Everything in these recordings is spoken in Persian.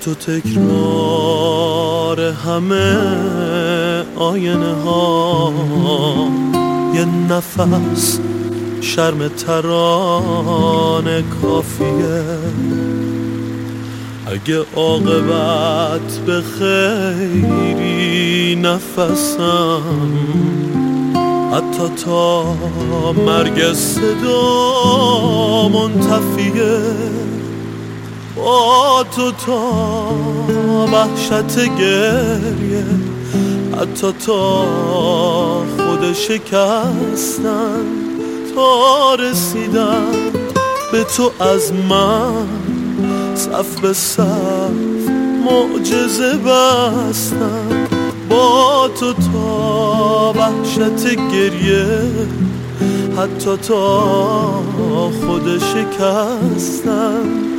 تو تکرار همه آینه ها. یه نفس شرم ترانه کافیه. اگه عاقبت به خیری نفسم حتی تا مرگ صدا منتفیه. با تو تا وحشت گریه حتی تا خود شکستن تا رسیدن به تو از من صف به صف معجزه بستن. با تو تا وحشت گریه حتی تا خود شکستن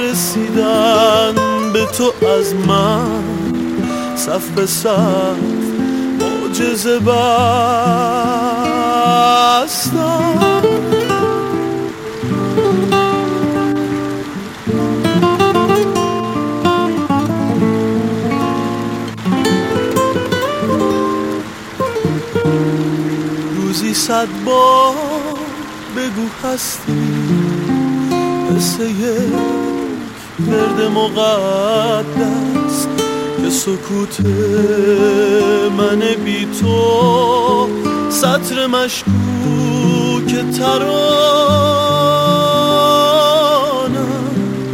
رسیدن به تو از من. صف به صف معجزه بستن روزی صد بار بگو هستی. مثل یک ورد مقدس که سکوت من بی تو سطر مشکوک تران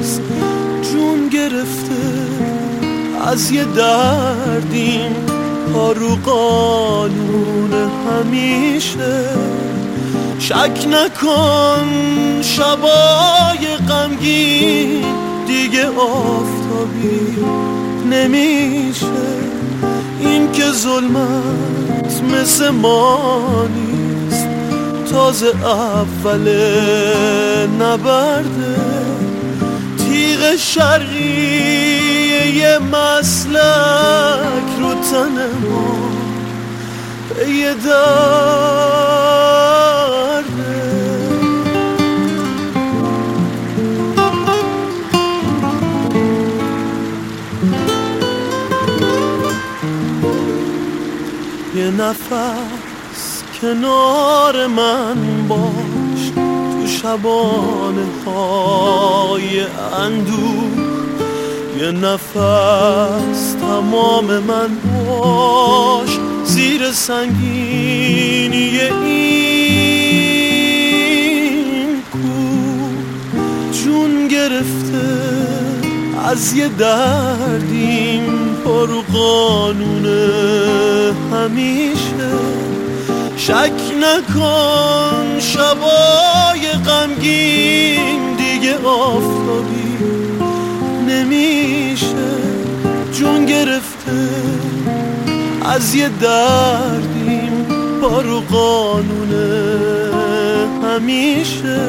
است. جون گرفته از یه دردیم پا رو قانون همیشه. شک نکن شبای غمگین دیگه آفتابی نمیشه. این که ظلمت مثل ما نیست تازه اول نبرده. تیغ شرقی یه مسلک رو تن ما یه نفس کنار من باش تو شبانه های اندوه. یه نفس تمام من باش. زیر سنگینی این از یه دردیم پرو قانون همیشه. شک نکن شبای غمگین دیگه آفتابی نمیشه. جون گرفته از یه دردیم بارو قانون همیشه.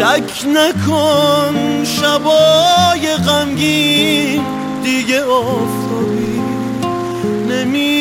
شک نکن شبای غمگین دیگه آفتابی نمیشه